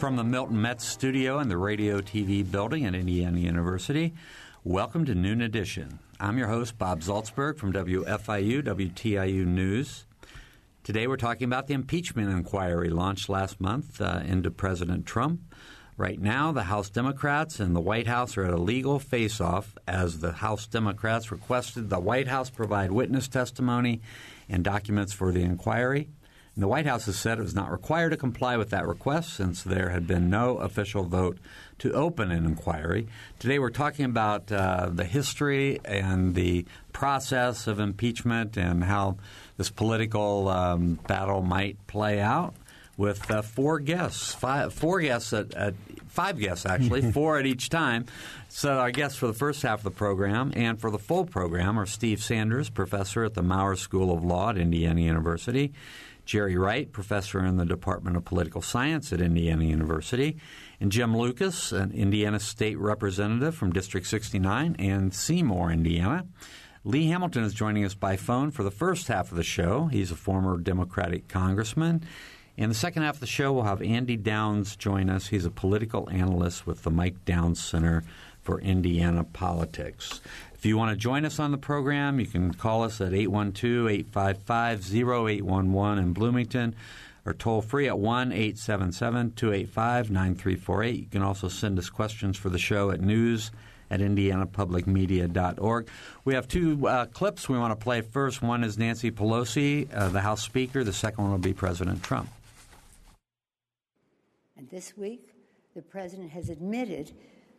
From the Milton Metz studio in the Radio TV building at Indiana University, welcome to Noon Edition. I'm your host, Bob Zaltsberg from WFIU, WTIU News. Today we're talking about the impeachment inquiry launched last month uh, into President Trump. Right now, the House Democrats and the White House are at a legal face off as the House Democrats requested the White House provide witness testimony and documents for the inquiry. And the White House has said it was not required to comply with that request since there had been no official vote to open an inquiry. Today we're talking about uh, the history and the process of impeachment and how this political um, battle might play out with uh, four guests, five, four guests at, at five guests actually, four at each time. So our guests for the first half of the program and for the full program are Steve Sanders, professor at the Maurer School of Law at Indiana University, Jerry Wright, professor in the Department of Political Science at Indiana University, and Jim Lucas, an Indiana State Representative from District 69 and Seymour, Indiana. Lee Hamilton is joining us by phone for the first half of the show. He's a former Democratic congressman. In the second half of the show, we'll have Andy Downs join us. He's a political analyst with the Mike Downs Center for Indiana Politics. If you want to join us on the program, you can call us at 812-855-0811 in Bloomington or toll free at 1-877-285-9348. You can also send us questions for the show at news at indianapublicmedia.org. We have two uh, clips we want to play first. One is Nancy Pelosi, uh, the House Speaker. The second one will be President Trump. And this week, the President has admitted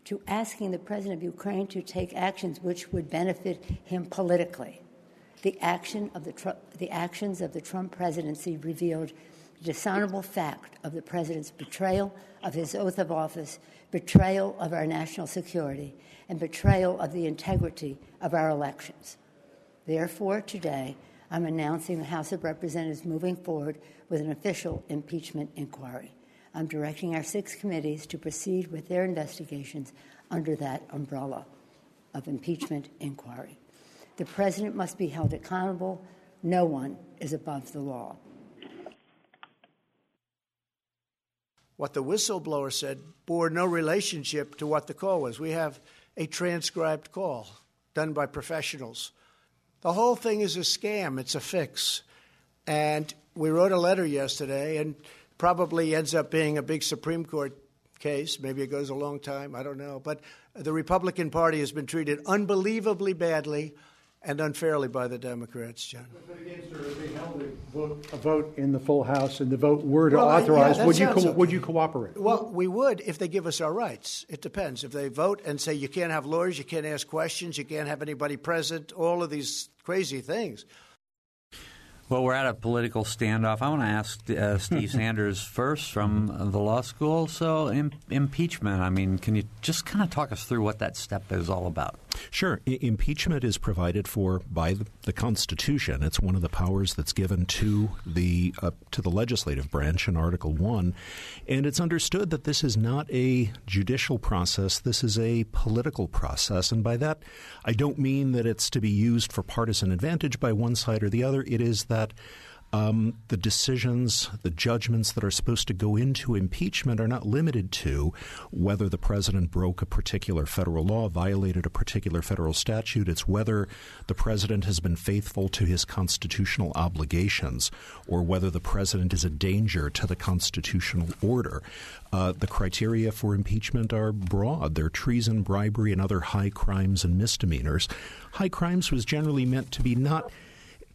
to asking the president of Ukraine to take actions which would benefit him politically. The, action of the, the actions of the Trump presidency revealed the dishonorable fact of the president's betrayal of his oath of office, betrayal of our national security, and betrayal of the integrity of our elections. Therefore, today, I'm announcing the House of Representatives moving forward with an official impeachment inquiry. I'm directing our six committees to proceed with their investigations under that umbrella of impeachment inquiry. The president must be held accountable. No one is above the law. What the whistleblower said bore no relationship to what the call was. We have a transcribed call done by professionals. The whole thing is a scam, it's a fix. And we wrote a letter yesterday, and probably ends up being a big Supreme Court case. Maybe it goes a long time. I don't know. But the Republican Party has been treated unbelievably badly and unfairly by the Democrats, John. But if they held a vote, a vote in the full House and the vote were to Well, authorize, yeah, would you co- okay. would you cooperate? Well, we would if they give us our rights. It depends. If they vote and say you can't have lawyers, you can't ask questions, you can't have anybody present, all of these crazy things. Well, we're at a political standoff. I want to ask uh, Steve Sanders first from the law school. So, Im- impeachment, I mean, can you just kind of talk us through what that step is all about? Sure. I- impeachment is provided for by the, the Constitution. It's one of the powers that's given to the uh, to the legislative branch in Article One, and it's understood that this is not a judicial process. This is a political process, and by that, I don't mean that it's to be used for partisan advantage by one side or the other. It is that um, the decisions, the judgments that are supposed to go into impeachment are not limited to whether the president broke a particular federal law, violated a particular federal statute. It's whether the president has been faithful to his constitutional obligations or whether the president is a danger to the constitutional order. Uh, the criteria for impeachment are broad. They're treason, bribery, and other high crimes and misdemeanors. High crimes was generally meant to be not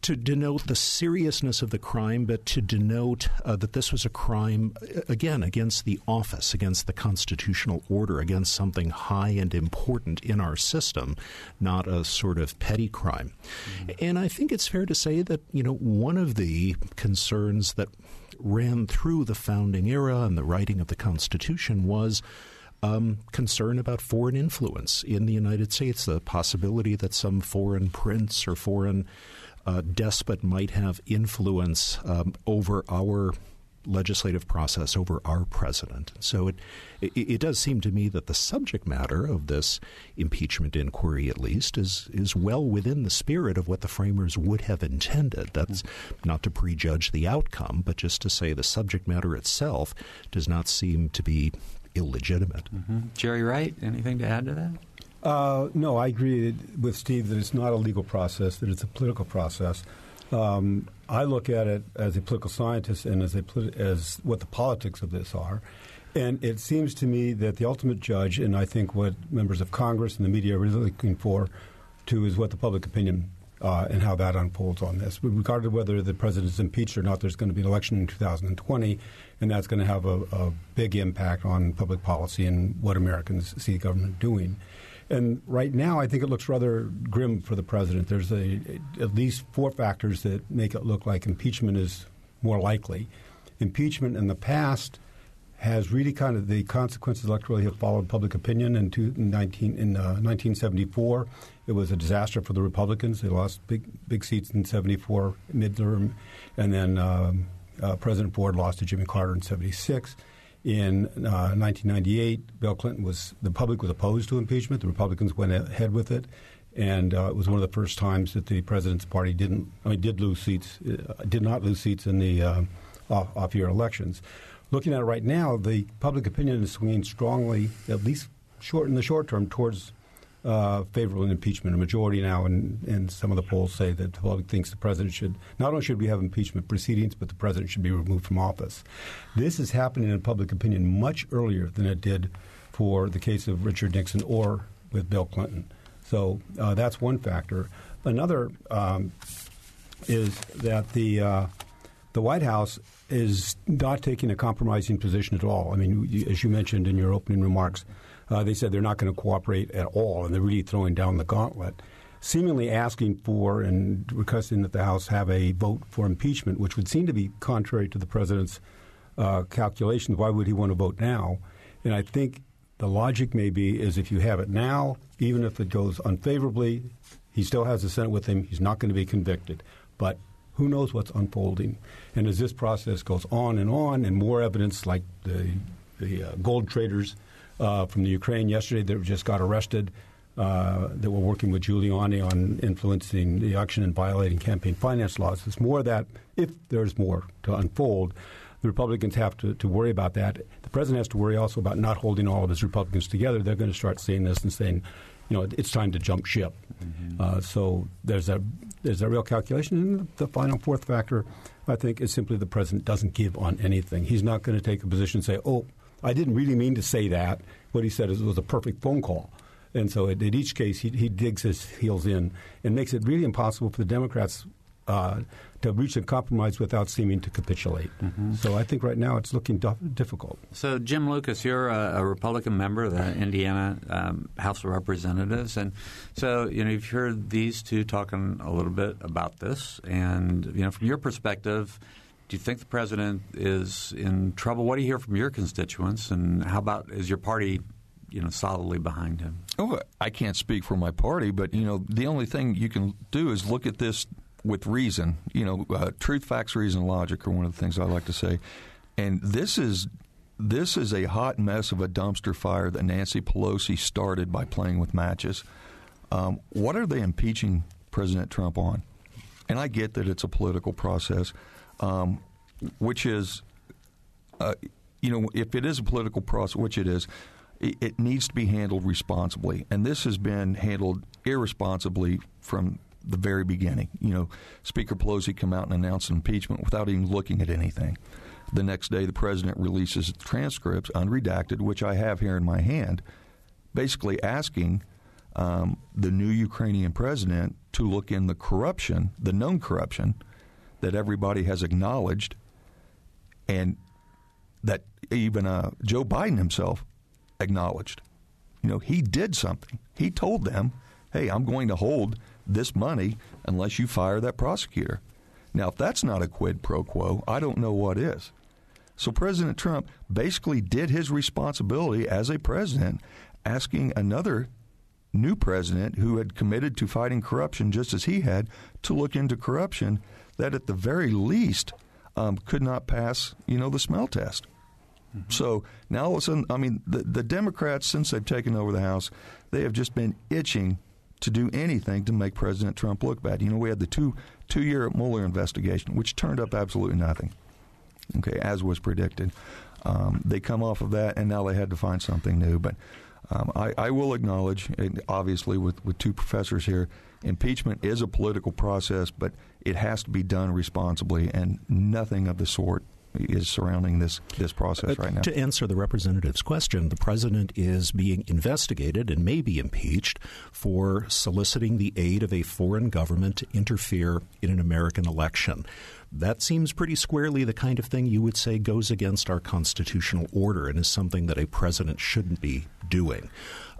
to denote the seriousness of the crime, but to denote uh, that this was a crime, uh, again, against the office, against the constitutional order, against something high and important in our system, not a sort of petty crime. Mm-hmm. And I think it's fair to say that, you know, one of the concerns that ran through the founding era and the writing of the Constitution was. Um, concern about foreign influence in the United States, the possibility that some foreign prince or foreign uh, despot might have influence um, over our legislative process over our president. So it, it, it does seem to me that the subject matter of this impeachment inquiry, at least, is is well within the spirit of what the framers would have intended. That's not to prejudge the outcome, but just to say the subject matter itself does not seem to be illegitimate. Mm-hmm. Jerry Wright, anything to add to that? Uh, no, I agree with Steve that it's not a legal process; that it's a political process. Um, I look at it as a political scientist and as a as what the politics of this are. And it seems to me that the ultimate judge, and I think what members of Congress and the media are really looking for, too, is what the public opinion uh, and how that unfolds on this. Regardless of whether the president is impeached or not, there's going to be an election in 2020, and that's going to have a, a big impact on public policy and what Americans see the government doing. And right now, I think it looks rather grim for the president. There's a, at least four factors that make it look like impeachment is more likely. Impeachment in the past has really kind of the consequences electorally have followed public opinion. In, two, in, 19, in uh, 1974, it was a disaster for the Republicans. They lost big big seats in 74 midterm, and then um, uh, President Ford lost to Jimmy Carter in 76. In uh, 1998, Bill Clinton was the public was opposed to impeachment. The Republicans went ahead with it, and uh, it was one of the first times that the president's party didn't I mean, did lose seats, uh, did not lose seats in the uh, off, off-year elections. Looking at it right now, the public opinion is swinging strongly, at least short in the short term, towards uh, favorable in impeachment. A majority now, and, and some of the polls say that the public thinks the president should not only should we have impeachment proceedings, but the president should be removed from office. This is happening in public opinion much earlier than it did for the case of Richard Nixon or with Bill Clinton. So uh, that's one factor. Another um, is that the uh, the White House is not taking a compromising position at all. I mean, as you mentioned in your opening remarks, uh, they said they're not going to cooperate at all, and they're really throwing down the gauntlet, seemingly asking for and requesting that the House have a vote for impeachment, which would seem to be contrary to the president's uh, calculations. Why would he want to vote now? And I think the logic may be is if you have it now, even if it goes unfavorably, he still has the Senate with him. He's not going to be convicted. But who knows what's unfolding? And as this process goes on and on, and more evidence like the the uh, gold traders uh, from the Ukraine yesterday that just got arrested. Uh, that were working with Giuliani on influencing the election and violating campaign finance laws. It's more that if there's more to unfold, the Republicans have to, to worry about that. The president has to worry also about not holding all of his Republicans together. They're going to start seeing this and saying, you know, it's time to jump ship. Mm-hmm. Uh, so there's a there's a real calculation. And the final fourth factor, I think, is simply the president doesn't give on anything. He's not going to take a position and say, oh, I didn't really mean to say that. What he said is, was a perfect phone call. And so, in each case, he, he digs his heels in and makes it really impossible for the Democrats uh, to reach a compromise without seeming to capitulate. Mm-hmm. So I think right now it's looking difficult. So Jim Lucas, you're a, a Republican member of the Indiana um, House of Representatives, and so you know you've heard these two talking a little bit about this, and you know from your perspective, do you think the president is in trouble? What do you hear from your constituents, and how about is your party, you know, solidly behind him? Oh, I can't speak for my party, but you know, the only thing you can do is look at this with reason. You know, uh, truth, facts, reason, logic are one of the things I like to say, and this is this is a hot mess of a dumpster fire that Nancy Pelosi started by playing with matches. Um, what are they impeaching President Trump on? And I get that it's a political process um, which is, uh, you know, if it is a political process, which it is, it, it, needs to be handled responsibly. And this has been handled irresponsibly from the very beginning. You know, Speaker Pelosi come out and announce an impeachment without even looking at anything. The next day, the president releases transcripts, unredacted, which I have here in my hand, basically asking um, the new Ukrainian president to look in the corruption, the known corruption that everybody has acknowledged, and that even uh, Joe Biden himself acknowledged. You know, he did something. He told them, "Hey, I'm going to hold this money unless you fire that prosecutor." Now, if that's not a quid pro quo, I don't know what is. So President Trump basically did his responsibility as a president, asking another new president who had committed to fighting corruption just as he had to look into corruption that at the very least um, could not pass, you know, the smell test. Mm-hmm. So now all of a sudden, I mean, the, the Democrats, since they've taken over the House, they have just been itching to do anything to make President Trump look bad. You know, we had the two two year Mueller investigation, which turned up absolutely nothing okay, as was predicted. Um, they come off of that, and now they had to find something new. But um, I, I, will acknowledge, obviously, with, with two professors here, impeachment is a political process, but it has to be done responsibly, and nothing of the sort is surrounding this this process uh, right now. To answer the representative's question, the president is being investigated and may be impeached for soliciting the aid of a foreign government to interfere in an American election. That seems pretty squarely the kind of thing you would say goes against our constitutional order and is something that a president shouldn't be doing.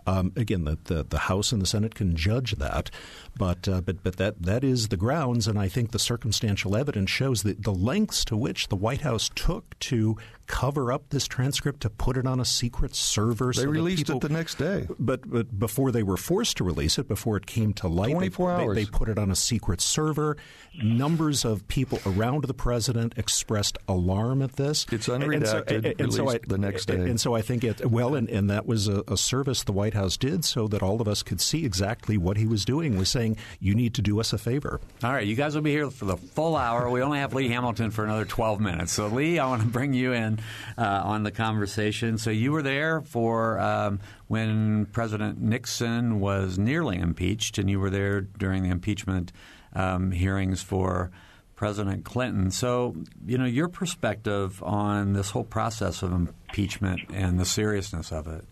Um, again, the, the, the House and the Senate can judge that, but uh, but but that that is the grounds, and I think the circumstantial evidence shows that the lengths to which the White House took to cover up this transcript to put it on a secret server. They so released people, it the next day. But, but before they were forced to release it, before it came to light, 24 they, hours. They, they put it on a secret server. Numbers of people around the president expressed alarm at this. It's unredacted, and so, and, and so I, the next day. And so I think it, well, and, and that was a, a service the White House did so that all of us could see exactly what he was doing, was saying, you need to do us a favor. All right, you guys will be here for the full hour. We only have Lee Hamilton for another 12 minutes. So, Lee, I want to bring you in uh, on on the conversation. So you were there for um, when President Nixon was nearly impeached, and you were there during the impeachment um, hearings for President Clinton. So, you know, your perspective on this whole process of impeachment and the seriousness of it.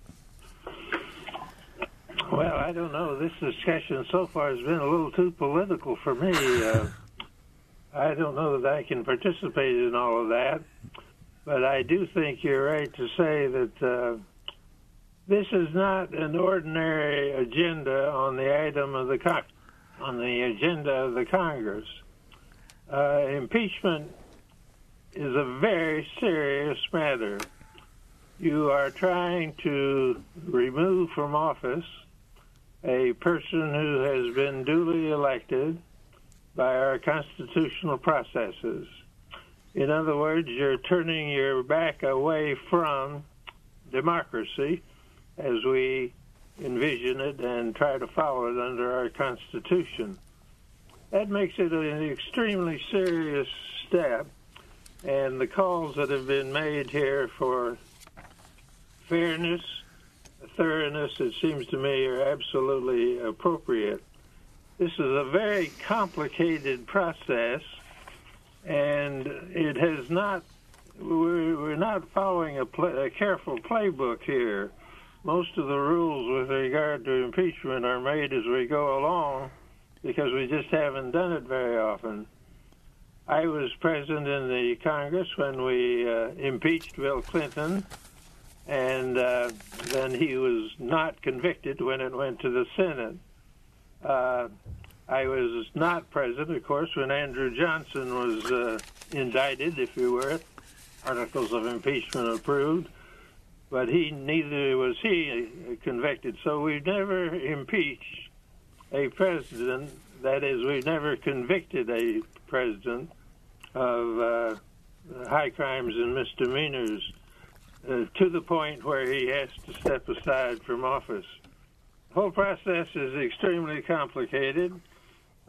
Well, I don't know. This discussion so far has been a little too political for me. Uh, I don't know that I can participate in all of that. But I do think you're right to say that uh, this is not an ordinary agenda on the item of the con- on the agenda of the Congress. Uh, impeachment is a very serious matter. You are trying to remove from office a person who has been duly elected by our constitutional processes. In other words, you're turning your back away from democracy as we envision it and try to follow it under our Constitution. That makes it an extremely serious step, and the calls that have been made here for fairness, thoroughness, it seems to me, are absolutely appropriate. This is a very complicated process and it has not. We're, not following a, play, a careful playbook here. Most of the rules with regard to impeachment are made as we go along because we just haven't done it very often. I was present in the Congress when we uh, impeached Bill Clinton, and uh, then he was not convicted when it went to the Senate. Uh, I was not present, of course, when Andrew Johnson was uh, indicted, if you were, articles of impeachment approved, but he neither was he convicted. So we've never impeached a president. That is, we've never convicted a president of uh, high crimes and misdemeanors uh, to the point where he has to step aside from office. The whole process is extremely complicated.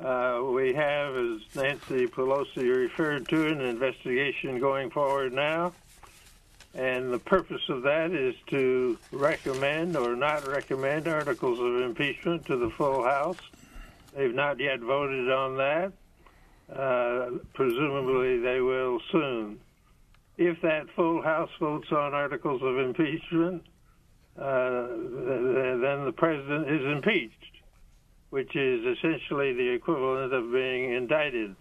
Uh, we have, as Nancy Pelosi referred to, an investigation going forward now. And the purpose of that is to recommend or not recommend articles of impeachment to the full House. They've not yet voted on that. Uh, presumably, they will soon. If that full House votes on articles of impeachment, uh, then the president is impeached, which is essentially the equivalent of being indicted.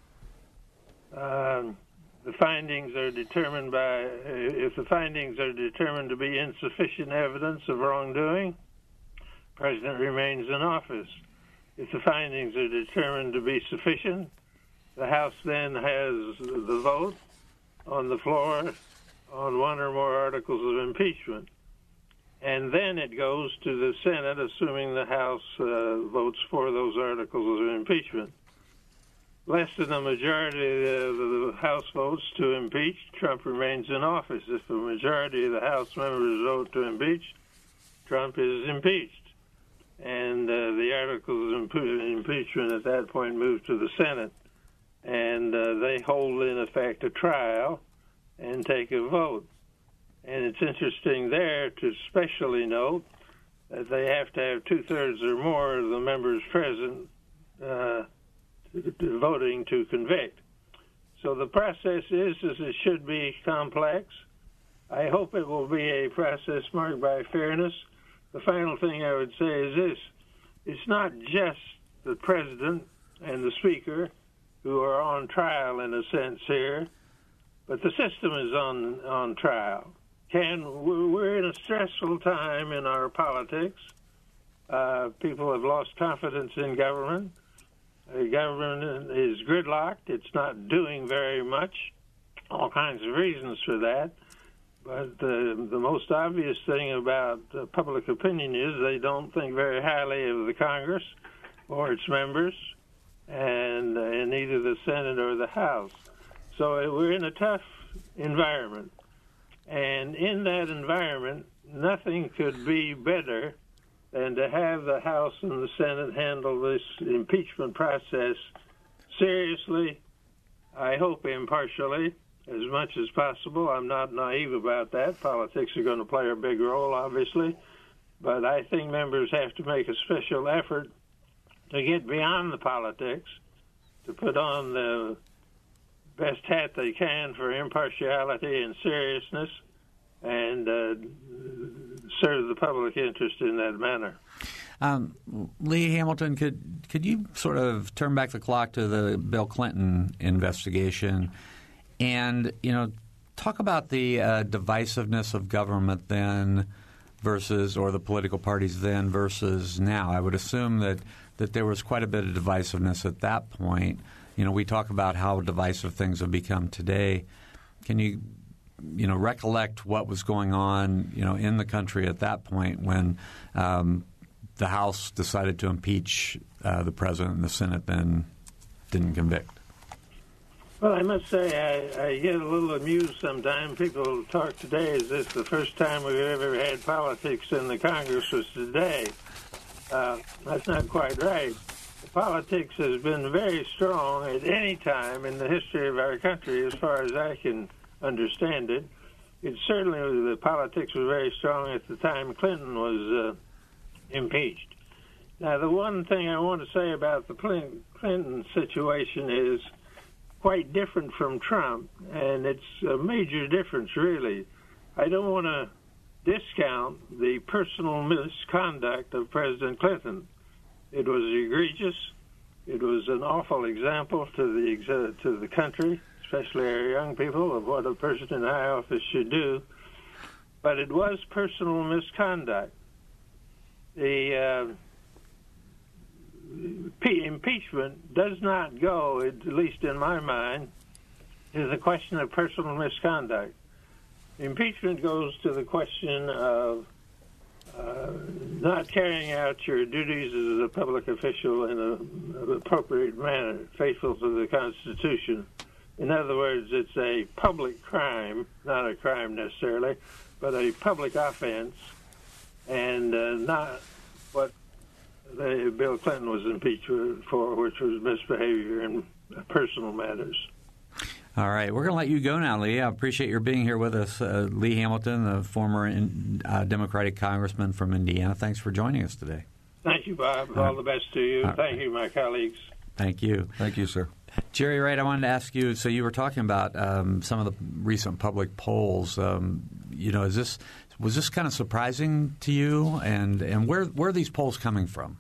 Um, the findings are determined by, if the findings are determined to be insufficient evidence of wrongdoing, president remains in office. If the findings are determined to be sufficient, the House then has the vote on the floor on one or more articles of impeachment. And then it goes to the Senate, assuming the House uh, votes for those articles of impeachment. Less than a majority of the House votes to impeach, Trump remains in office. If a majority of the House members vote to impeach, Trump is impeached. And uh, the articles of impeachment at that point move to the Senate. And uh, they hold, in effect, a trial and take a vote. And it's interesting there to specially note that they have to have two thirds or more of the members present uh, voting to convict. So the process is as it should be complex. I hope it will be a process marked by fairness. The final thing I would say is this it's not just the president and the speaker who are on trial in a sense here, but the system is on on trial. Can we're in a stressful time in our politics. Uh, people have lost confidence in government. The government is gridlocked. It's not doing very much. All kinds of reasons for that. But the, the most obvious thing about public opinion is they don't think very highly of the Congress or its members, and in either the Senate or the House. So uh, we're in a tough environment. And in that environment, nothing could be better than to have the House and the Senate handle this impeachment process seriously, I hope impartially, as much as possible. I'm not naive about that. Politics are going to play a big role, obviously. But I think members have to make a special effort to get beyond the politics, to put on the best hat they can for impartiality and seriousness, and uh, serve the public interest in that manner. Um, Lee Hamilton, could could you sort of turn back the clock to the Bill Clinton investigation, and you know, talk about the uh, divisiveness of government then versus, or the political parties then versus now. I would assume that that there was quite a bit of divisiveness at that point. You know, we talk about how divisive things have become today. Can you you know recollect what was going on you know in the country at that point when um, the House decided to impeach uh, the president and the Senate then didn't convict. Well, I must say, I, I get a little amused sometimes. People talk today as if the first time we've ever had politics in the Congress was today. Uh, that's not quite right. Politics has been very strong at any time in the history of our country, as far as I can understand it. It certainly the politics was very strong at the time Clinton was uh, impeached. Now, the one thing I want to say about the Clinton situation is quite different from Trump, and it's a major difference, really. I don't want to discount the personal misconduct of President Clinton. It was egregious. It was an awful example to the to the country especially our young people, of what a person in high office should do. But it was personal misconduct. The uh, impeachment does not go, at least in my mind, to the question of personal misconduct. Impeachment goes to the question of uh, not carrying out your duties as a public official in an appropriate manner, faithful to the Constitution. In other words, it's a public crime, not a crime necessarily, but a public offense, and uh, not what the, Bill Clinton was impeached for, which was misbehavior in personal matters. All right, we're going to let you go now, Lee. I appreciate your being here with us, uh, Lee Hamilton, the former in, uh, Democratic congressman from Indiana. Thanks for joining us today. Thank you, Bob. All the best to you. Thank you, my colleagues. Thank you. Thank you, sir. Jerry Wright, I wanted to ask you. So you were talking about um, some of the recent public polls. Um, you know, is this was this kind of surprising to you? And and where where are these polls coming from?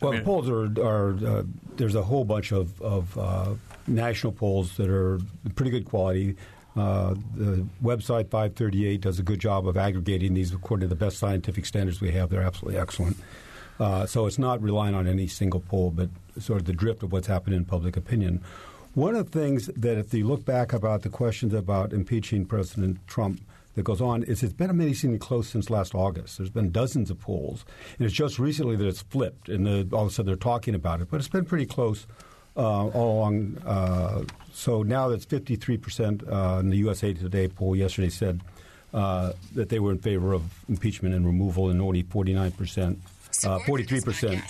Well, I mean, the polls are, are uh, there's a whole bunch of, of uh, national polls that are pretty good quality. Uh, the website 538 does a good job of aggregating these according to the best scientific standards we have. They're absolutely excellent. Uh, so it's not relying on any single poll, but sort of the drift of what's happening in public opinion. One of the things that, if you look back about the questions about impeaching President Trump, that goes on is it's been amazingly close since last August. There's been dozens of polls, and it's just recently that it's flipped, and the, all of a sudden they're talking about it. But it's been pretty close uh, all along. Uh, so now that's 53 percent uh, in the USA Today poll yesterday said uh, that they were in favor of impeachment and removal, and only 49 percent. Uh, forty-three percent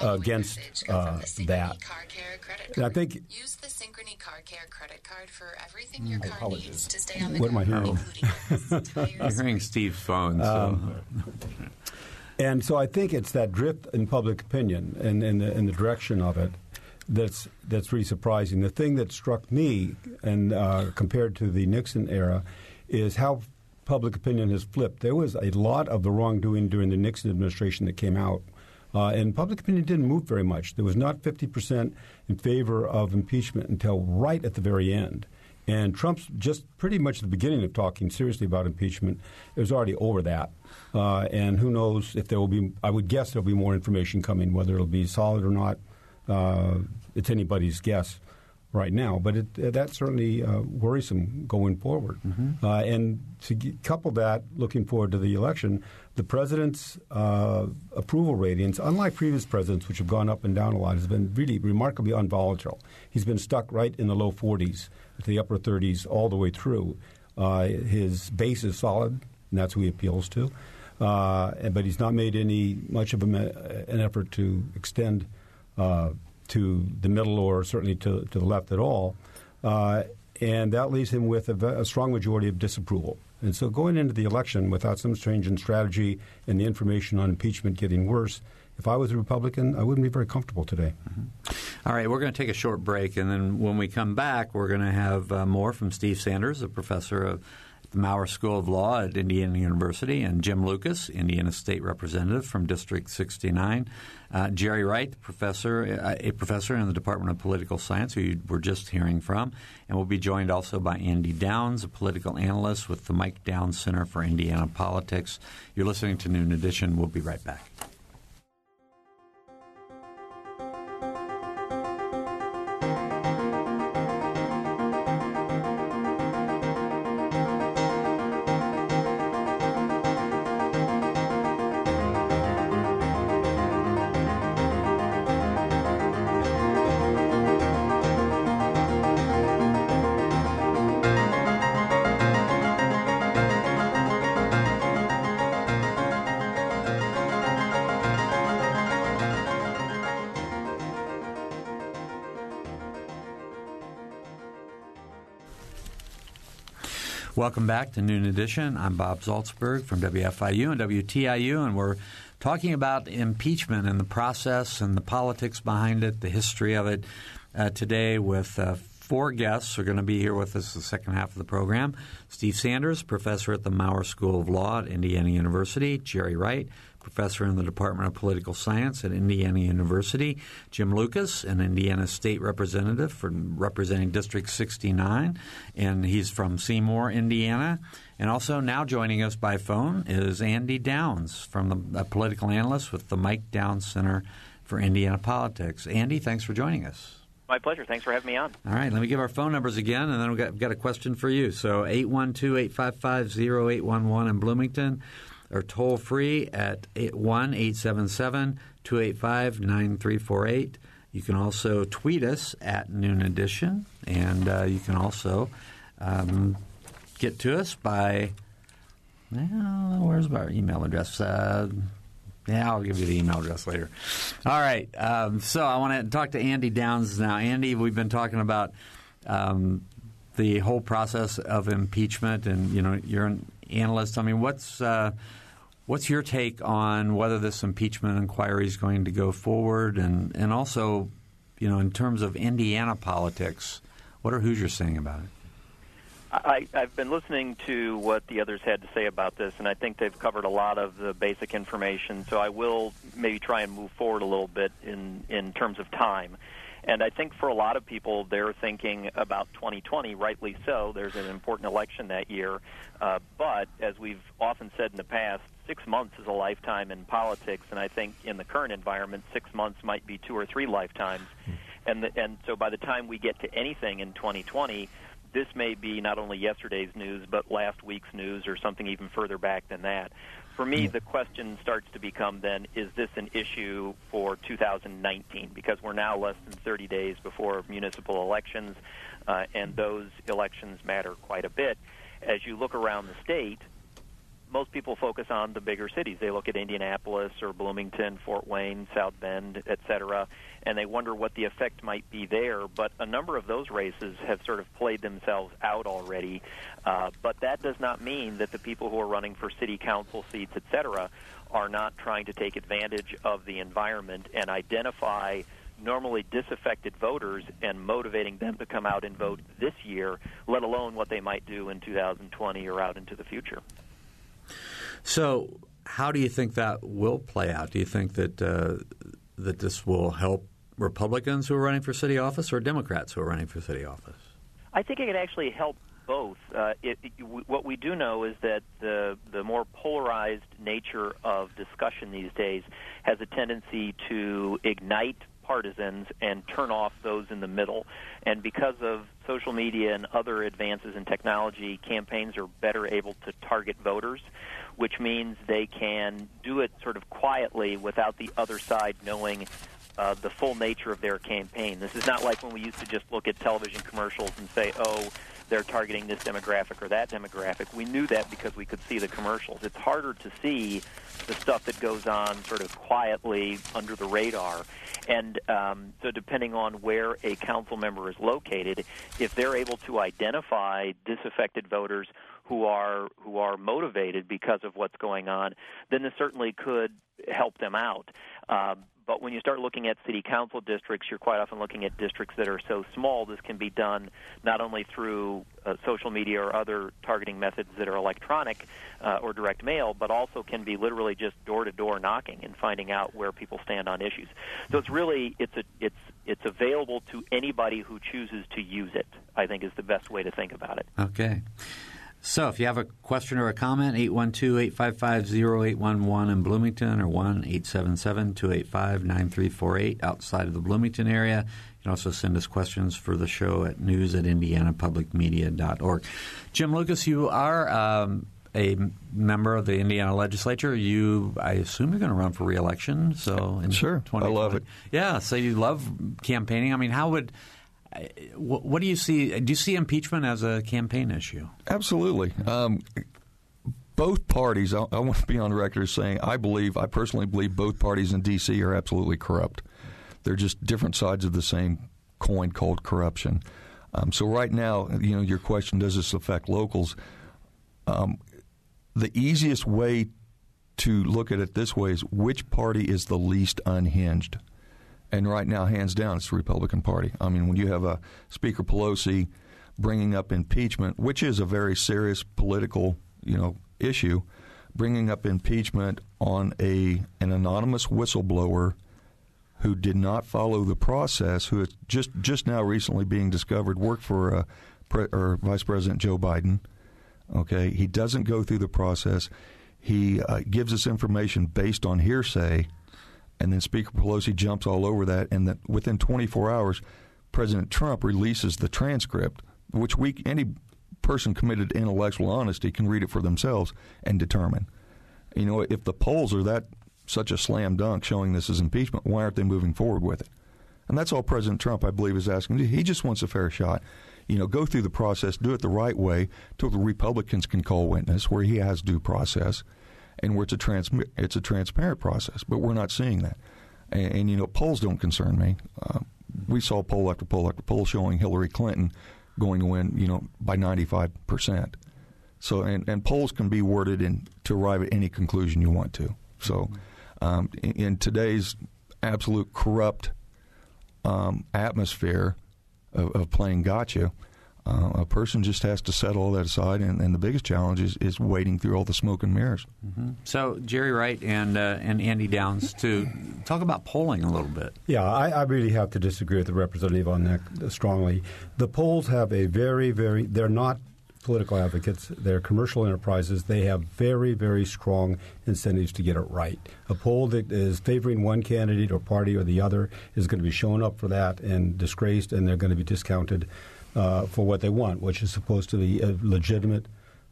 against uh, that. And I think use the Synchrony Car Care credit card for everything your car needs to stay on the what am I hearing? You're hearing Steve's phone. So. Um, and so I think it's that drift in public opinion and in the, in the direction of it that's that's really surprising. The thing that struck me, and uh, compared to the Nixon era, is how public opinion has flipped. There was a lot of the wrongdoing during the Nixon administration that came out. Uh, and public opinion didn't move very much. There was not 50% in favor of impeachment until right at the very end. And Trump's just pretty much the beginning of talking seriously about impeachment. It was already over that. Uh, and who knows if there will be, I would guess there'll be more information coming, whether it'll be solid or not. Uh, it's anybody's guess right now, but it, uh, that's certainly uh, worrisome going forward. Mm-hmm. Uh, and to g- couple that, looking forward to the election, the president's uh, approval ratings, unlike previous presidents, which have gone up and down a lot, has been really remarkably unvolatile. He's been stuck right in the low 40s to the upper 30s all the way through. Uh, his base is solid, and that's who he appeals to. Uh, but he's not made any much of a, an effort to extend to the middle or certainly to, to the left at all. Uh, and that leaves him with a, a, strong majority of disapproval. And so going into the election without some change in strategy and the information on impeachment getting worse, if I was a Republican, I wouldn't be very comfortable today. Mm-hmm. All right, we're going to take a short break, and then when we come back, we're going to have uh, more from Steve Sanders, a professor of the Maurer School of Law at Indiana University, and Jim Lucas, Indiana State Representative from District 69. Uh, Jerry Wright, professor, uh, a professor in the Department of Political Science, who you were just hearing from, and we'll be joined also by Andy Downs, a political analyst with the Mike Downs Center for Indiana Politics. You're listening to Noon Edition. We'll be right back. Welcome back to Noon Edition. I'm Bob Zaltsberg from WFIU and WTIU, and we're talking about impeachment and the process and the politics behind it, the history of it uh, today with uh, four guests are going to be here with us the second half of the program. Steve Sanders, professor at the Maurer School of Law at Indiana University, Jerry Wright, professor in the Department of Political Science at Indiana University. Jim Lucas, an Indiana state representative for representing District 69, and he's from Seymour, Indiana. And also now joining us by phone is Andy Downs, from the political analyst with the Mike Downs Center for Indiana Politics. Andy, thanks for joining us. My pleasure. Thanks for having me on. All right, let me give our phone numbers again, and then we've got, we've got a question for you. So 812 855 0811 in Bloomington or toll free at 1 877 285 9348. You can also tweet us at Noon Edition, and uh, you can also um, get to us by. Well, where's our email address? Uh, yeah, I'll give you the email address later. All right. Um, so I want to talk to Andy Downs now. Andy, we've been talking about um, the whole process of impeachment, and you know, you're an analyst. I mean, what's uh, What's your take on whether this impeachment inquiry is going to go forward, and and also, you know, in terms of Indiana politics, what are Hoosiers saying about it? I, I've been listening to what the others had to say about this, and I think they've covered a lot of the basic information. So I will maybe try and move forward a little bit in in terms of time. And I think for a lot of people, they're thinking about 2020, rightly so. There's an important election that year. Uh, but as we've often said in the past, six months is a lifetime in politics. And I think in the current environment, six months might be two or three lifetimes. And, the, and so by the time we get to anything in 2020, this may be not only yesterday's news, but last week's news or something even further back than that. For me, the question starts to become then is this an issue for 2019? Because we're now less than 30 days before municipal elections, uh, and those elections matter quite a bit. As you look around the state, most people focus on the bigger cities. They look at Indianapolis or Bloomington, Fort Wayne, South Bend, et cetera, and they wonder what the effect might be there. But a number of those races have sort of played themselves out already. Uh, but that does not mean that the people who are running for city council seats, et cetera, are not trying to take advantage of the environment and identify normally disaffected voters and motivating them to come out and vote this year, let alone what they might do in 2020 or out into the future. So, how do you think that will play out? Do you think that uh, that this will help Republicans who are running for city office or Democrats who are running for city office? I think it could actually help both. Uh, it, it, what we do know is that the the more polarized nature of discussion these days has a tendency to ignite partisans and turn off those in the middle. And because of social media and other advances in technology, campaigns are better able to target voters, which means they can do it sort of quietly without the other side knowing uh, the full nature of their campaign. This is not like when we used to just look at television commercials and say, oh, they're targeting this demographic or that demographic. We knew that because we could see the commercials. It's harder to see the stuff that goes on sort of quietly under the radar. And um, so, depending on where a council member is located, if they're able to identify disaffected voters who are who are motivated because of what's going on, then this certainly could help them out. Um, but when you start looking at city council districts, you're quite often looking at districts that are so small. This can be done not only through uh, social media or other targeting methods that are electronic uh, or direct mail, but also can be literally just door to door knocking and finding out where people stand on issues. So it's really it's a, it's it's available to anybody who chooses to use it. I think is the best way to think about it. Okay. So if you have a question or a comment, 812-855-0811 in Bloomington or 1-877-285-9348 outside of the Bloomington area. You can also send us questions for the show at news at indianapublicmedia.org. Jim Lucas, you are um, a member of the Indiana legislature. You, I assume you're going to run for reelection. So in sure, I love it. Yeah, so you love campaigning. I mean, how would – what, do you see? Do you see impeachment as a campaign issue? Absolutely. Um, both parties, I, I, want to be on record as saying I believe, I personally believe both parties in D.C. are absolutely corrupt. They're just different sides of the same coin called corruption. Um, so right now, you know, your question, does this affect locals? Um, the easiest way to look at it this way is which party is the least unhinged? And right now, hands down, it's the Republican Party. I mean, when you have a Speaker Pelosi bringing up impeachment, which is a very serious political, you know, issue, bringing up impeachment on a an anonymous whistleblower who did not follow the process, who is just just now recently being discovered worked for uh, Pre- or Vice President Joe Biden. Okay, he doesn't go through the process. He uh, gives us information based on hearsay and then Speaker Pelosi jumps all over that, and that within 24 hours, President Trump releases the transcript, which we any person committed to intellectual honesty can read it for themselves and determine. You know, if the polls are that such a slam dunk showing this is impeachment, why aren't they moving forward with it? And that's all President Trump, I believe, is asking. He just wants a fair shot. You know, go through the process, do it the right way, till the Republicans can call witness, where he has due process and where it's a trans- it's a transparent process. But we're not seeing that. And, and you know, polls don't concern me. Uh, we saw poll after poll after poll showing Hillary Clinton going to win, you know, by 95 percent. So, and, and polls can be worded in to arrive at any conclusion you want to. So, um, in, in, today's absolute corrupt um, atmosphere of, of, playing gotcha, Uh, a person just has to set all that aside, and, and, the biggest challenge is, is wading through all the smoke and mirrors. Mm-hmm. So, Jerry Wright and uh, and Andy Downs, to talk about polling a little bit. Yeah, I, I, really have to disagree with the representative on that strongly. The polls have a very, very, they're not political advocates, they're commercial enterprises. They have very, very strong incentives to get it right. A poll that is favoring one candidate or party or the other is going to be shown up for that and disgraced, and they're going to be discounted uh, for what they want, which is supposed to be a legitimate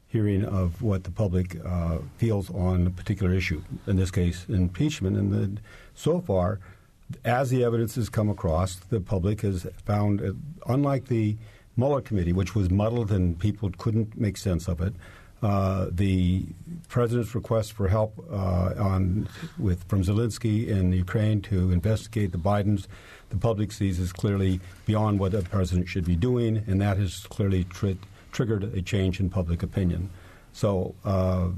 hearing of what the public uh, feels on a particular issue. In this case, impeachment. And the, so far, as the evidence has come across, the public has found, uh, unlike the Mueller committee, which was muddled and people couldn't make sense of it. Uh, the president's request for help uh, on with from Zelensky in Ukraine to investigate the Bidens, the public sees as clearly beyond what the president should be doing, and that has clearly tri- triggered a change in public opinion. So. Uh,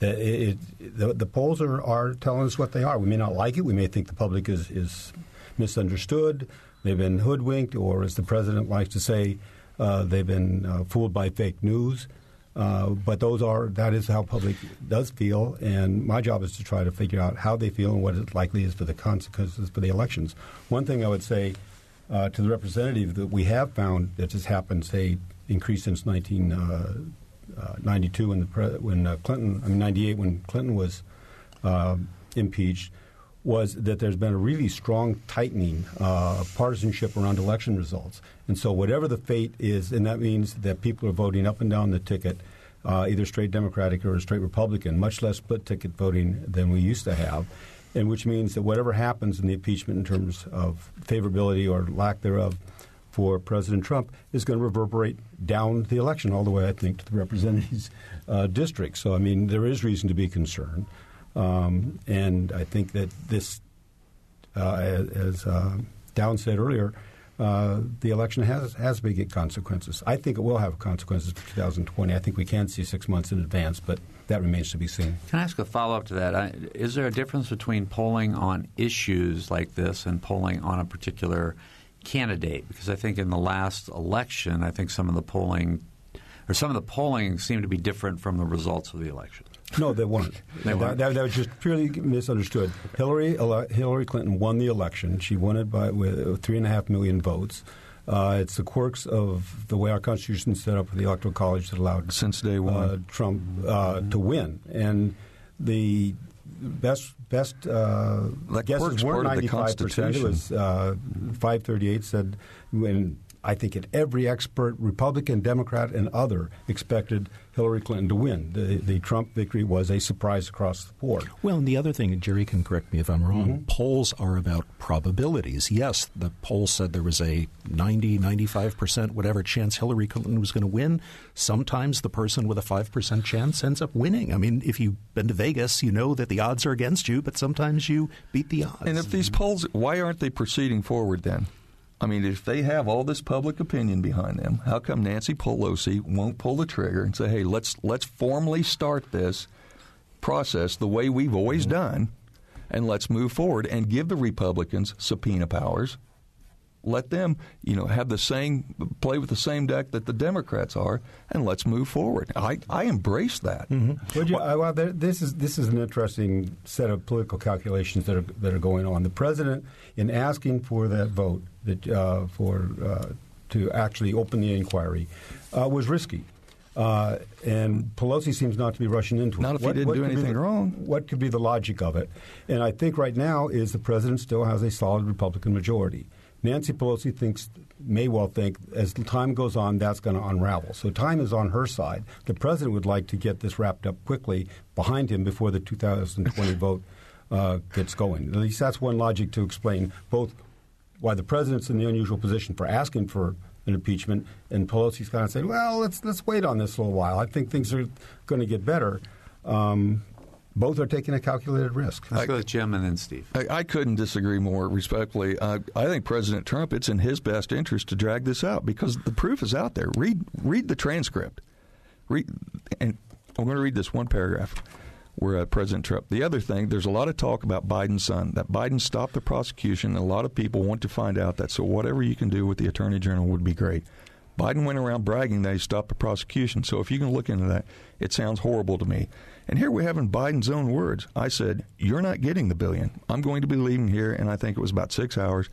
it, it, the, the, polls are, are telling us what they are. We may not like it. We may think the public is, is misunderstood. They've been hoodwinked, or as the president likes to say, uh, they've been uh, fooled by fake news. Uh, but those are that is how public does feel, and my job is to try to figure out how they feel and what it likely is for the consequences for the elections. One thing I would say uh, to the representative that we have found that has happened, say, increased since 1992 uh, uh, when the pre- when Clinton, I mean 98 when Clinton was impeached was that there's been a really strong tightening uh, partisanship around election results. And so, whatever the fate is, and that means that people are voting up and down the ticket, uh, either straight Democratic or straight Republican, much less split ticket voting than we used to have. And which means that whatever happens in the impeachment in terms of favorability or lack thereof for President Trump is going to reverberate down the election all the way, I think, to the representatives' uh, district. So, I mean, there is reason to be concerned. Um, and I think that this, uh, as, uh, Down said earlier, uh, the election has has big consequences. I think it will have consequences for 2020. I think we can see six months in advance, but that remains to be seen. Can I ask a follow up to that? Is there a difference between polling on issues like this and polling on a particular candidate? Because I think in the last election, I think some of the polling or some of the polling seemed to be different from the results of the election. No, they weren't. they weren't. That, that, was just purely misunderstood. Hillary Hillary Clinton won the election. She won it by with three and a half million votes. Uh, it's the quirks of the way our Constitution is set up for the Electoral College that allowed since day one uh, Trump uh, to win. And the best best uh, guesses were ninety five percent. It was uh, five thirty eight said when I think that every expert, Republican, Democrat, and other, expected Hillary Clinton to win. The, the Trump victory was a surprise across the board. Well, and the other thing, Jerry can correct me if I'm wrong, mm-hmm. polls are about probabilities. Yes, the poll said there was a 90, 95%, whatever chance Hillary Clinton was going to win. Sometimes the person with a 5% chance ends up winning. I mean, if you've been to Vegas, you know that the odds are against you, but sometimes you beat the odds. And if these polls, why aren't they proceeding forward then? I mean, if they have all this public opinion behind them, how come Nancy Pelosi won't pull the trigger and say, "Hey, let's let's formally start this process the way we've always mm-hmm. done, and let's move forward and give the Republicans subpoena powers let them, you know, have the same play with the same deck that the Democrats are, and let's move forward. I, I embrace that. Mm-hmm. You, uh, well, there, this is this is an interesting set of political calculations that are that are going on. The president, in asking for that vote that uh, for uh, to actually open the inquiry, uh, was risky. Uh, and Pelosi seems not to be rushing into it. Not if what, he didn't do anything the, wrong. What could be the logic of it? And I think right now is the president still has a solid Republican majority. Nancy Pelosi thinks may well think as time goes on that's going to unravel. So time is on her side. The president would like to get this wrapped up quickly behind him before the 2020 vote uh, gets going. At least that's one logic to explain both why the president's in the unusual position for asking for an impeachment, and Pelosi's kind of saying, "Well, let's let's wait on this a little while. I think things are going to get better." Um, both are taking a calculated risk. Let's I, go with Jim and then Steve. I, I couldn't disagree more respectfully. Uh, I think President Trump, it's in his best interest to drag this out because the proof is out there. Read read the transcript. Read, and I'm going to read this one paragraph where uh, President Trump. The other thing, there's a lot of talk about Biden's son, that Biden stopped the prosecution. And a lot of people want to find out that. So whatever you can do with the Attorney General would be great. Biden went around bragging that he stopped the prosecution. So if you can look into that, it sounds horrible to me. And here we have in Biden's own words. I said, "You're not getting the billion. I'm going to be leaving here." And I think it was about six hours.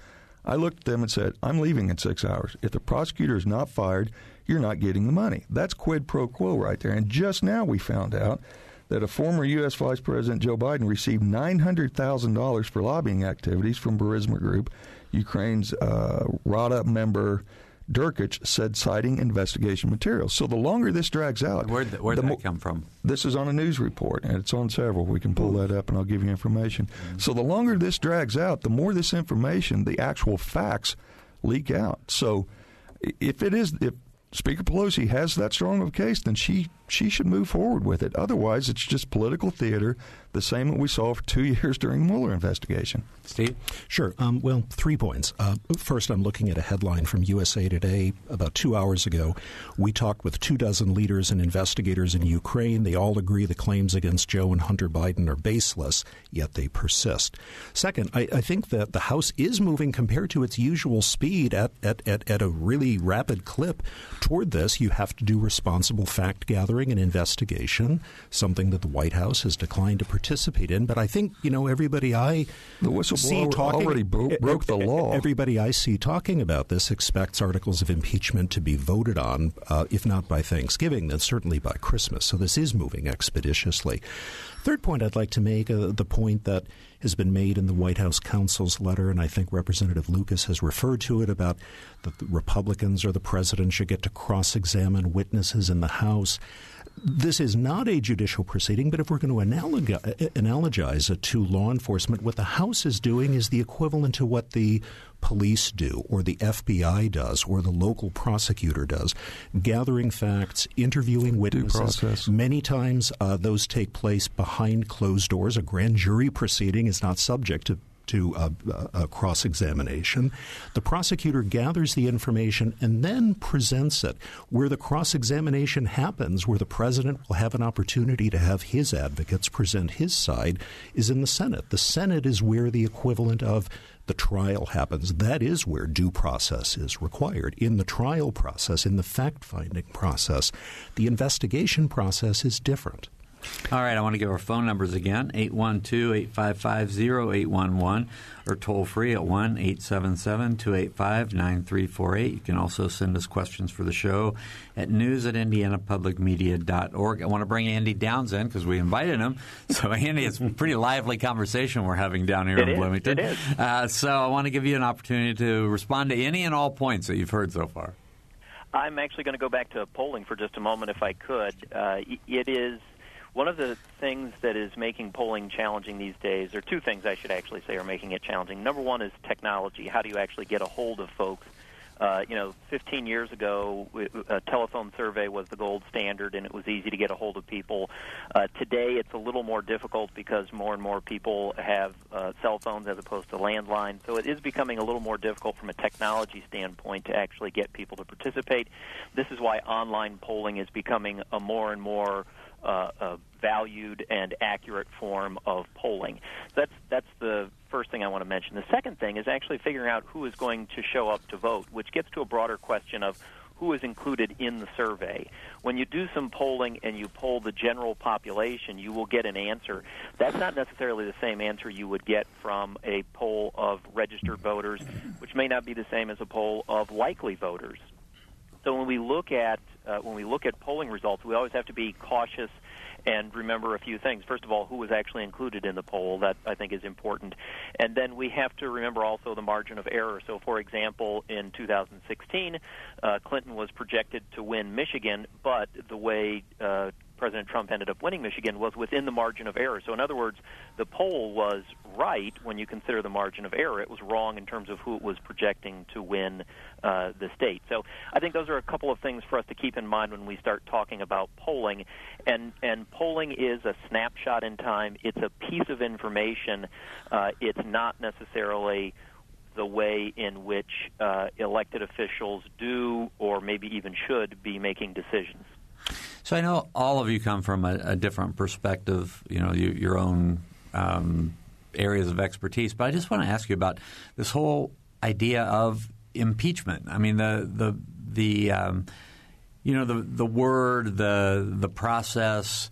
I looked at them and said, "I'm leaving in six hours. If the prosecutor is not fired, you're not getting the money." That's quid pro quo right there. And just now we found out that a former U.S. Vice President Joe Biden received $900,000 for lobbying activities from Burisma Group, Ukraine's uh, Rada member. Derkach said, citing investigation materials. So the longer this drags out, where'd, where'd the that mo- come from? This is on a news report, and it's on several. We can pull that up, and I'll give you information. Mm-hmm. So the longer this drags out, the more this information, the actual facts, leak out. So if it is, if Speaker Pelosi has that strong of a case, then she she should move forward with it. Otherwise, it's just political theater, the same that we saw for two years during the Mueller investigation. Steve? Sure. Um, well, three points. Uh, first, I'm looking at a headline from USA Today about two hours ago. We talked with two dozen leaders and investigators in Ukraine. They all agree the claims against Joe and Hunter Biden are baseless, yet they persist. Second, I, I think that the House is moving compared to its usual speed at, at, at, at a really rapid clip toward this. You have to do responsible fact gathering and investigation, something that the White House has declined to participate in. But I think, you know, everybody I The see whistleblower talking, already bro- broke the law. Everybody I see talking about this expects articles of impeachment to be voted on, uh, if not by Thanksgiving, then certainly by Christmas. So this is moving expeditiously. Third point I'd like to make uh, the point that has been made in the White House counsel's letter, and I think Representative Lucas has referred to it about that the Republicans or the president should get to cross examine witnesses in the House. This is not a judicial proceeding, but if we're going to analogi- analogize it to law enforcement, what the House is doing is the equivalent to what the police do, or the FBI does, or the local prosecutor does, gathering facts, interviewing witnesses. process. Many times uh, those take place behind closed doors. A grand jury proceeding is not subject to to uh, uh, cross examination. The prosecutor gathers the information and then presents it. Where the cross examination happens, where the president will have an opportunity to have his advocates present his side, is in the Senate. The Senate is where the equivalent of the trial happens. That is where due process is required. In the trial process, in the fact finding process, the investigation process is different. All right, I want to give our phone numbers again 812 855 0811 or toll free at 1 877 285 9348. You can also send us questions for the show at news at indianapublicmedia.org. I want to bring Andy Downs in because we invited him. So, Andy, it's a pretty lively conversation we're having down here It in is, Bloomington. it is. Uh, so, I want to give you an opportunity to respond to any and all points that you've heard so far. I'm actually going to go back to polling for just a moment, if I could. Uh, it is one of the things that is making polling challenging these days, or two things I should actually say are making it challenging. Number one is technology. How do you actually get a hold of folks? Uh, you know, 15 years ago, a telephone survey was the gold standard, and it was easy to get a hold of people. Uh, today, it's a little more difficult because more and more people have uh, cell phones as opposed to landlines. So it is becoming a little more difficult from a technology standpoint to actually get people to participate. This is why online polling is becoming a more and more uh, uh, valued and accurate form of polling. That's that's the first thing I want to mention. The second thing is actually figuring out who is going to show up to vote, which gets to a broader question of who is included in the survey. When you do some polling and you poll the general population, you will get an answer. That's not necessarily the same answer you would get from a poll of registered voters, which may not be the same as a poll of likely voters. So when we look at uh, when we look at polling results, we always have to be cautious and remember a few things. First of all, who was actually included in the poll, that I think is important. And then we have to remember also the margin of error. So, for example, in 2016, uh, Clinton was projected to win Michigan, but the way uh, President Trump ended up winning Michigan was within the margin of error. So, in other words, the poll was right when you consider the margin of error. It was wrong in terms of who it was projecting to win uh, the state. So, I think those are a couple of things for us to keep in mind when we start talking about polling. And and polling is a snapshot in time. It's a piece of information. Uh, it's not necessarily the way in which uh, elected officials do or maybe even should be making decisions. So I know all of you come from a, a different perspective, you know, you, your own um, areas of expertise. But I just want to ask you about this whole idea of impeachment. I mean, the the the um, you know the the word, the the process,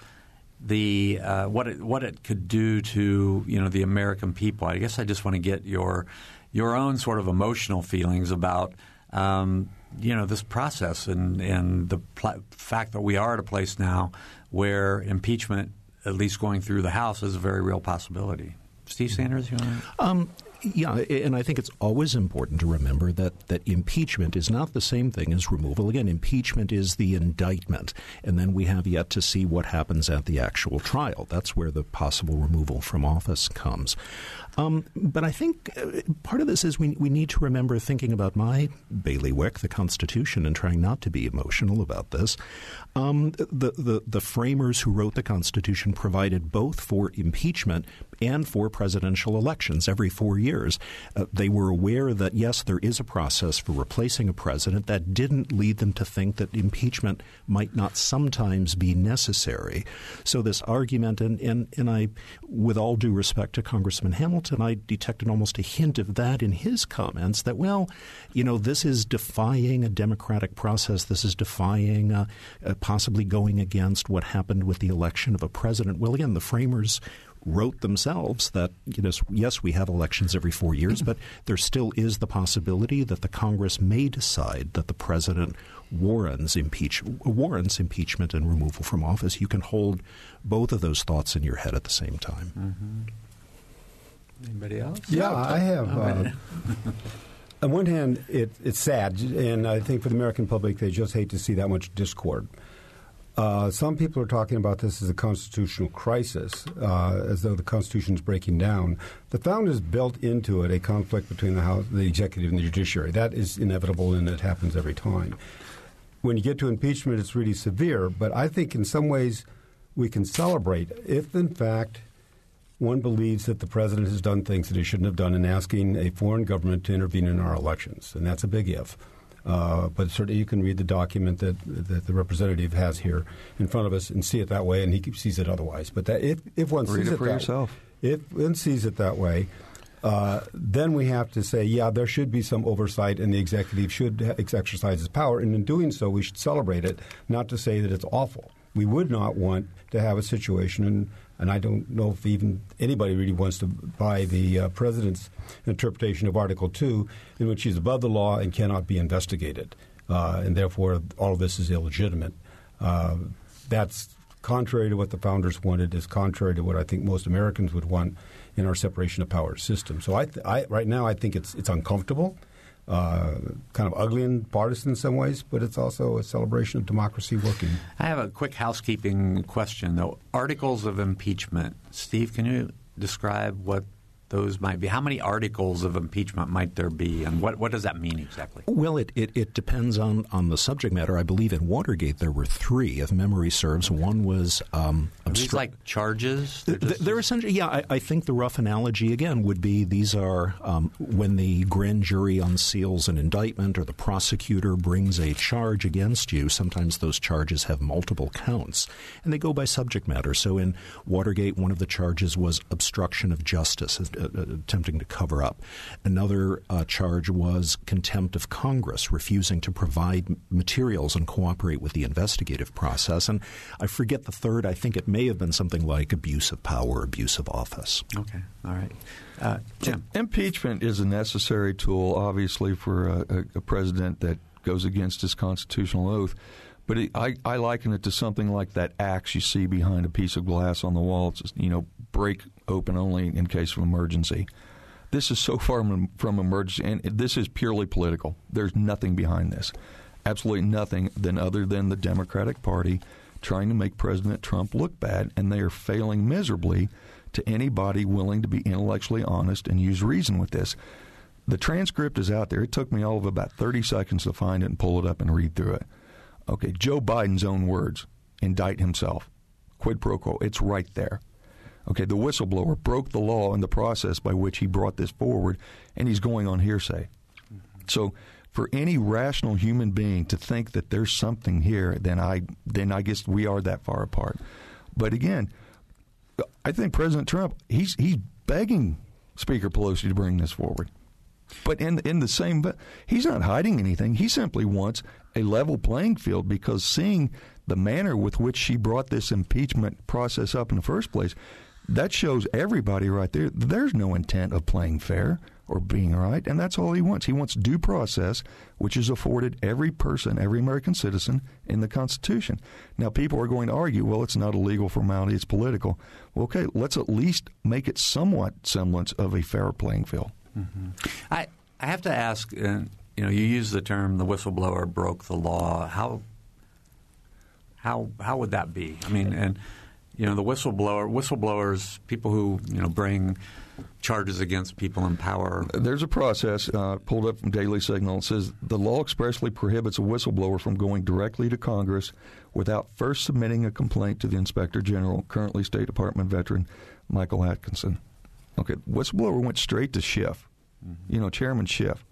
the uh, what it what it could do to you know the American people. I guess I just want to get your your own sort of emotional feelings about um, you know this process and and the pl- fact that we are at a place now where impeachment, at least going through the House, is a very real possibility. Steve Sanders, you want to? Um, yeah, and I think it's always important to remember that, that impeachment is not the same thing as removal. Again, impeachment is the indictment, and then we have yet to see what happens at the actual trial. That's where the possible removal from office comes. Um, but I think uh, part of this is we, we need to remember thinking about my bailiwick, the Constitution, and trying not to be emotional about this. Um, the, the, the framers who wrote the Constitution provided both for impeachment and for presidential elections every four years. Uh, they were aware that, yes, there is a process for replacing a president. That didn't lead them to think that impeachment might not sometimes be necessary. So, this argument, and, and, and I, with all due respect to Congressman Hamilton, I detected almost a hint of that in his comments that, well, you know, this is defying a democratic process. This is defying, uh, uh, possibly going against what happened with the election of a president. Well, again, the framers wrote themselves that you know yes we have elections every 4 years but there still is the possibility that the Congress may decide that the president warrants impeach warrants impeachment and removal from office. You can hold both of those thoughts in your head at the same time. Mm-hmm. anybody else? Yeah I have uh, on one hand it, it's sad and I think for the American public they just hate to see that much discord uh, some people are talking about this as a constitutional crisis, uh, as though the Constitution is breaking down. The founders built into it a conflict between the House, the executive, and the judiciary. That is inevitable, and it happens every time. When you get to impeachment, it's really severe. But I think in some ways we can celebrate if, in fact, one believes that the president has done things that he shouldn't have done in asking a foreign government to intervene in our elections, and that's a big if. Uh, but certainly you can read the document that, that the representative has here in front of us and see it that way, and he sees it otherwise. But that, if, if one read sees it, it for that, yourself. if one sees it that way, uh, then we have to say, yeah, there should be some oversight, and the executive should exercise its power. And in doing so, we should celebrate it, not to say that it's awful. We would not want to have a situation in and I don't know if even anybody really wants to buy the uh, president's interpretation of Article 2, in which he's above the law and cannot be investigated. Uh, and therefore, all of this is illegitimate. Uh, that's contrary to what the founders wanted, is contrary to what I think most Americans would want in our separation of powers system. So, I, th- I right now, I think it's, it's uncomfortable uh, kind of ugly and partisan in some ways, but it's also a celebration of democracy working. I have a quick housekeeping question, though. Articles of impeachment. Steve, can you describe what those might be? How many articles of impeachment might there be, and what, what does that mean exactly? Well, it, it, it depends on, on the subject matter. I believe in Watergate there were three, if memory serves. One was um, obstru- these like charges. They're, just, they're, essentially yeah. I, I, think the rough analogy again would be these are um, when the grand jury unseals an indictment or the prosecutor brings a charge against you. Sometimes those charges have multiple counts, and they go by subject matter. So in Watergate, one of the charges was obstruction of justice attempting to cover up. Another uh, charge was contempt of Congress, refusing to provide materials and cooperate with the investigative process. And I forget the third. I think it may have been something like abuse of power, abuse of office. Okay. All right. Uh, Jim. Impeachment is a necessary tool, obviously, for a, a president that goes against his constitutional oath. But it, I, I liken it to something like that axe you see behind a piece of glass on the wall. It's just, you know, break open only in case of emergency. This is so far from, emergency, and this is purely political. There's nothing behind this. Absolutely nothing than other than the Democratic Party trying to make President Trump look bad, and they are failing miserably to anybody willing to be intellectually honest and use reason with this. The transcript is out there. It took me all of about 30 seconds to find it and pull it up and read through it. Okay, Joe Biden's own words indict himself. Quid pro quo. It's right there. Okay, the whistleblower broke the law in the process by which he brought this forward, and he's going on hearsay. Mm-hmm. So, for any rational human being to think that there's something here, then I then I guess we are that far apart. But again, I think President Trump he's he's begging Speaker Pelosi to bring this forward. But in in the same, but he's not hiding anything. He simply wants a level playing field because seeing the manner with which she brought this impeachment process up in the first place, that shows everybody right there. There's no intent of playing fair or being right, and that's all he wants. He wants due process, which is afforded every person, every American citizen in the Constitution. Now, people are going to argue, well, it's not a legal formality, it's political. Well, okay, let's at least make it somewhat semblance of a fair playing field. Mm-hmm. I I have to ask. Uh, you know, you use the term the whistleblower broke the law. How how how would that be? I mean, and you know, the whistleblower whistleblowers, people who you know bring charges against people in power. There's a process uh, pulled up from Daily Signal. It says the law expressly prohibits a whistleblower from going directly to Congress without first submitting a complaint to the Inspector General, currently State Department veteran Michael Atkinson. Okay, whistleblower went straight to Schiff, mm-hmm. you know, Chairman Schiff.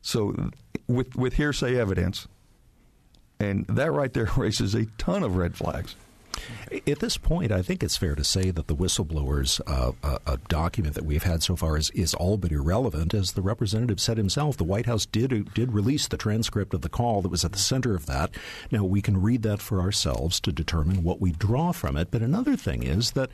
So with with hearsay evidence, and that right there raises a ton of red flags. At this point, I think it's fair to say that the whistleblowers uh, uh, document that we've had so far is, is all but irrelevant. As the representative said himself, the White House did did release the transcript of the call that was at the center of that. Now we can read that for ourselves to determine what we draw from it. But another thing is that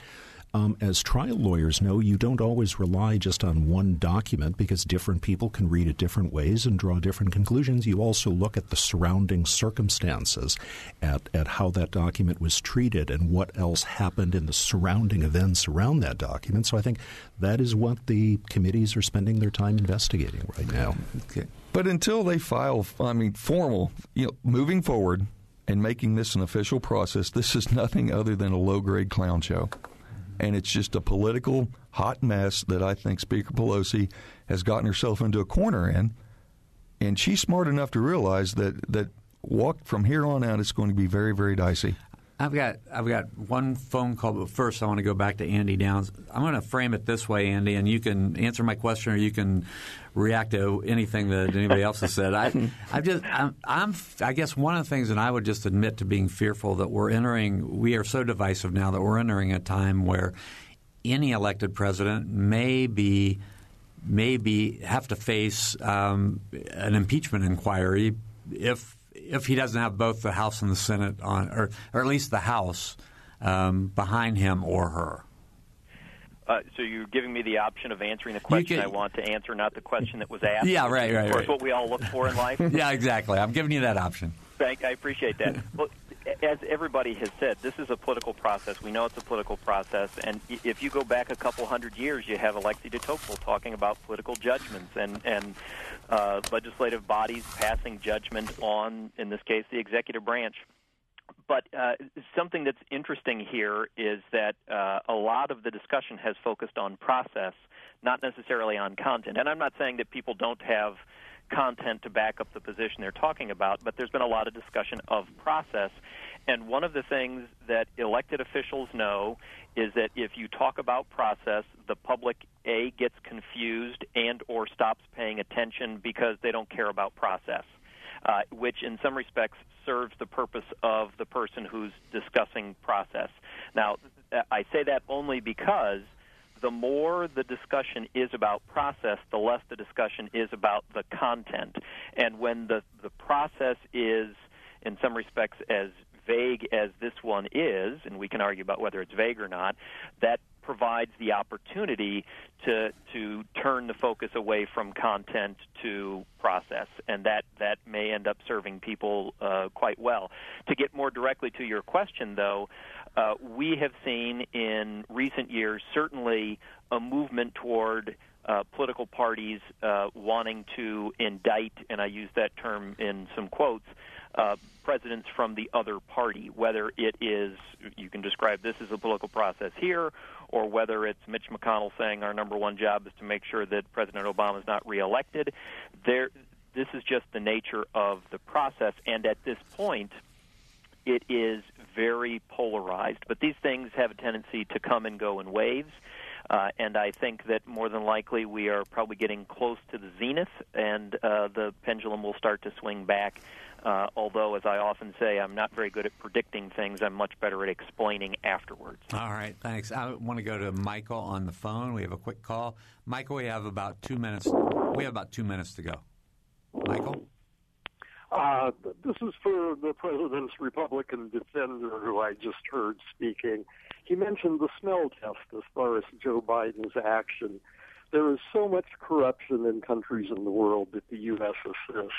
um, as trial lawyers know, you don't always rely just on one document because different people can read it different ways and draw different conclusions. You also look at the surrounding circumstances, at, at how that document was treated and what else happened in the surrounding events around that document. So I think that is what the committees are spending their time investigating right now. Okay. But until they file, I mean, formal, you know, moving forward and making this an official process, this is nothing other than a low grade clown show and it's just a political hot mess that I think Speaker Pelosi has gotten herself into a corner in. And she's smart enough to realize that that walk from here on out it's going to be very very dicey. I've got I've got one phone call, but first I want to go back to Andy Downs. I'm going to frame it this way, Andy, and you can answer my question or you can react to anything that anybody else has said. I, I just I'm, I'm I guess one of the things, and I would just admit to being fearful that we're entering. We are so divisive now that we're entering a time where any elected president may be maybe have to face um, an impeachment inquiry if if he doesn't have both the House and the Senate on, or, or at least the House um, behind him or her. Uh, so you're giving me the option of answering the question can, I want to answer, not the question that was asked. Yeah, right, right. Of course, right. what we all look for in life. yeah, exactly. I'm giving you that option. Thank, I appreciate that. well, as everybody has said, this is a political process. We know it's a political process, and if you go back a couple hundred years, you have Alexis de Tocqueville talking about political judgments and and uh, legislative bodies passing judgment on, in this case, the executive branch. But uh, something that's interesting here is that uh, a lot of the discussion has focused on process, not necessarily on content. And I'm not saying that people don't have content to back up the position they're talking about, but there's been a lot of discussion of process. And one of the things that elected officials know is that if you talk about process, the public a gets confused and or stops paying attention because they don't care about process. Uh, which in some respects serves the purpose of the person who's discussing process. Now, I say that only because the more the discussion is about process, the less the discussion is about the content. And when the, the process is, in some respects, as vague as this one is, and we can argue about whether it's vague or not, that provides the opportunity to to turn the focus away from content to process, and that that may end up serving people uh, quite well. To get more directly to your question, though, uh, we have seen in recent years certainly a movement toward uh, political parties uh, wanting to indict, and I use that term in some quotes, uh, presidents from the other party, whether it is, you can describe this as a political process here, or whether it's Mitch McConnell saying our number one job is to make sure that President Obama is not reelected. There, this is just the nature of the process, and at this point, it is very polarized. But these things have a tendency to come and go in waves. Uh, and I think that more than likely we are probably getting close to the zenith, and uh, the pendulum will start to swing back Uh, although, as I often say, I'm not very good at predicting things. I'm much better at explaining afterwards. All right, thanks. I want to go to Michael on the phone. We have a quick call. Michael, we have about two minutes. We have about two minutes to go. Michael? Uh, this is for the president's Republican defender who I just heard speaking. He mentioned the smell test as far as Joe Biden's action. There is so much corruption in countries in the world that the U.S. assists.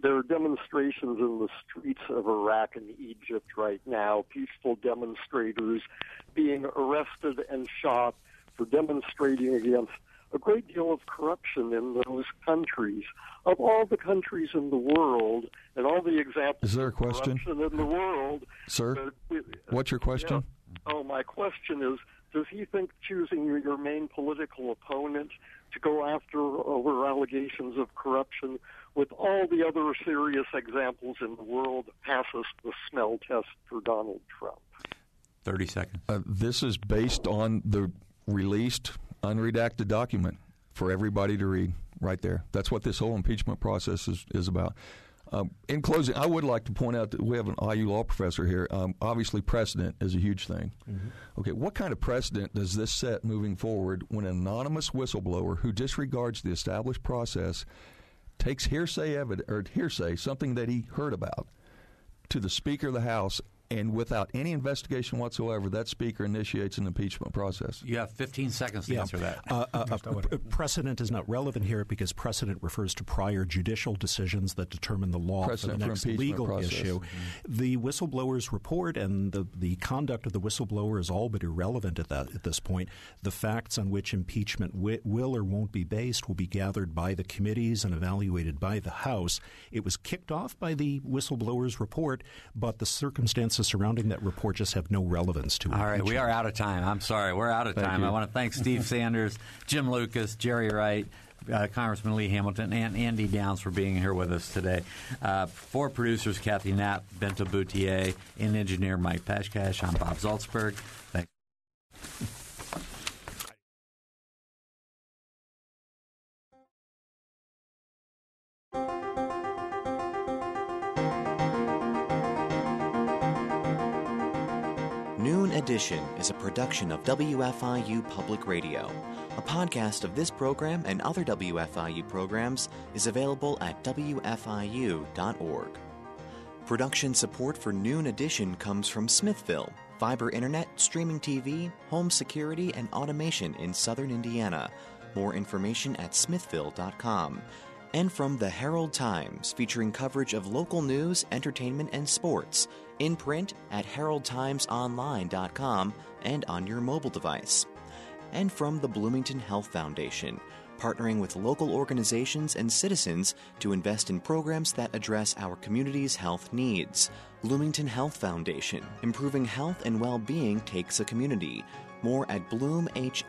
There are demonstrations in the streets of Iraq and Egypt right now, peaceful demonstrators being arrested and shot for demonstrating against a great deal of corruption in those countries. Of all the countries in the world and all the examples Is there a of question? corruption in the world, Sir, uh, what's your question? yeah. Oh, my question is: Does he think choosing your, your main political opponent to go after over allegations of corruption, with all the other serious examples in the world, passes the smell test for Donald Trump? 30 seconds. Uh, this is based on the released, unredacted document for everybody to read right there. That's what this whole impeachment process is, is about. Um, in closing, I would like to point out that we have an IU law professor here. Um, obviously, precedent is a huge thing. Okay, what kind of precedent does this set moving forward when an anonymous whistleblower who disregards the established process takes hearsay evidence or hearsay, something that he heard about, to the Speaker of the House, and without any investigation whatsoever, that Speaker initiates an impeachment process? You have 15 seconds to Yeah. answer that. Uh, uh, uh, p- precedent is not relevant here because precedent refers to prior judicial decisions that determine the law Precedent for the next impeachment legal process. issue. The whistleblower's report and the, the conduct of the whistleblower is all but irrelevant at, that, at this point. The facts on which impeachment wi- will or won't be based will be gathered by the committees and evaluated by the House. It was kicked off by the whistleblower's report, but the circumstances surrounding that report just have no relevance to it. All right, we are out of time. I'm sorry, we're out of Thank time. you. I want to thank Steve Sanders, Jim Lucas, Jerry Wright, uh, Congressman Lee Hamilton, and Andy Downs for being here with us today. Uh, for producers Kathy Knapp, Bento Boutier, and engineer Mike Pashkash, I'm Bob Zaltsberg. Thank Edition is a production of WFIU Public Radio. A podcast of this program and other WFIU programs is available at WFIU.org. Production support for Noon Edition comes from Smithville, fiber internet, streaming TV, home security, and automation in southern Indiana. More information at smithville.com. And from the Herald Times, featuring coverage of local news, entertainment, and sports, in print at heraldtimesonline.com and on your mobile device. And from the Bloomington Health Foundation, partnering with local organizations and citizens to invest in programs that address our community's health needs. Bloomington Health Foundation, improving health and well being takes a community. More at bloomhf.org.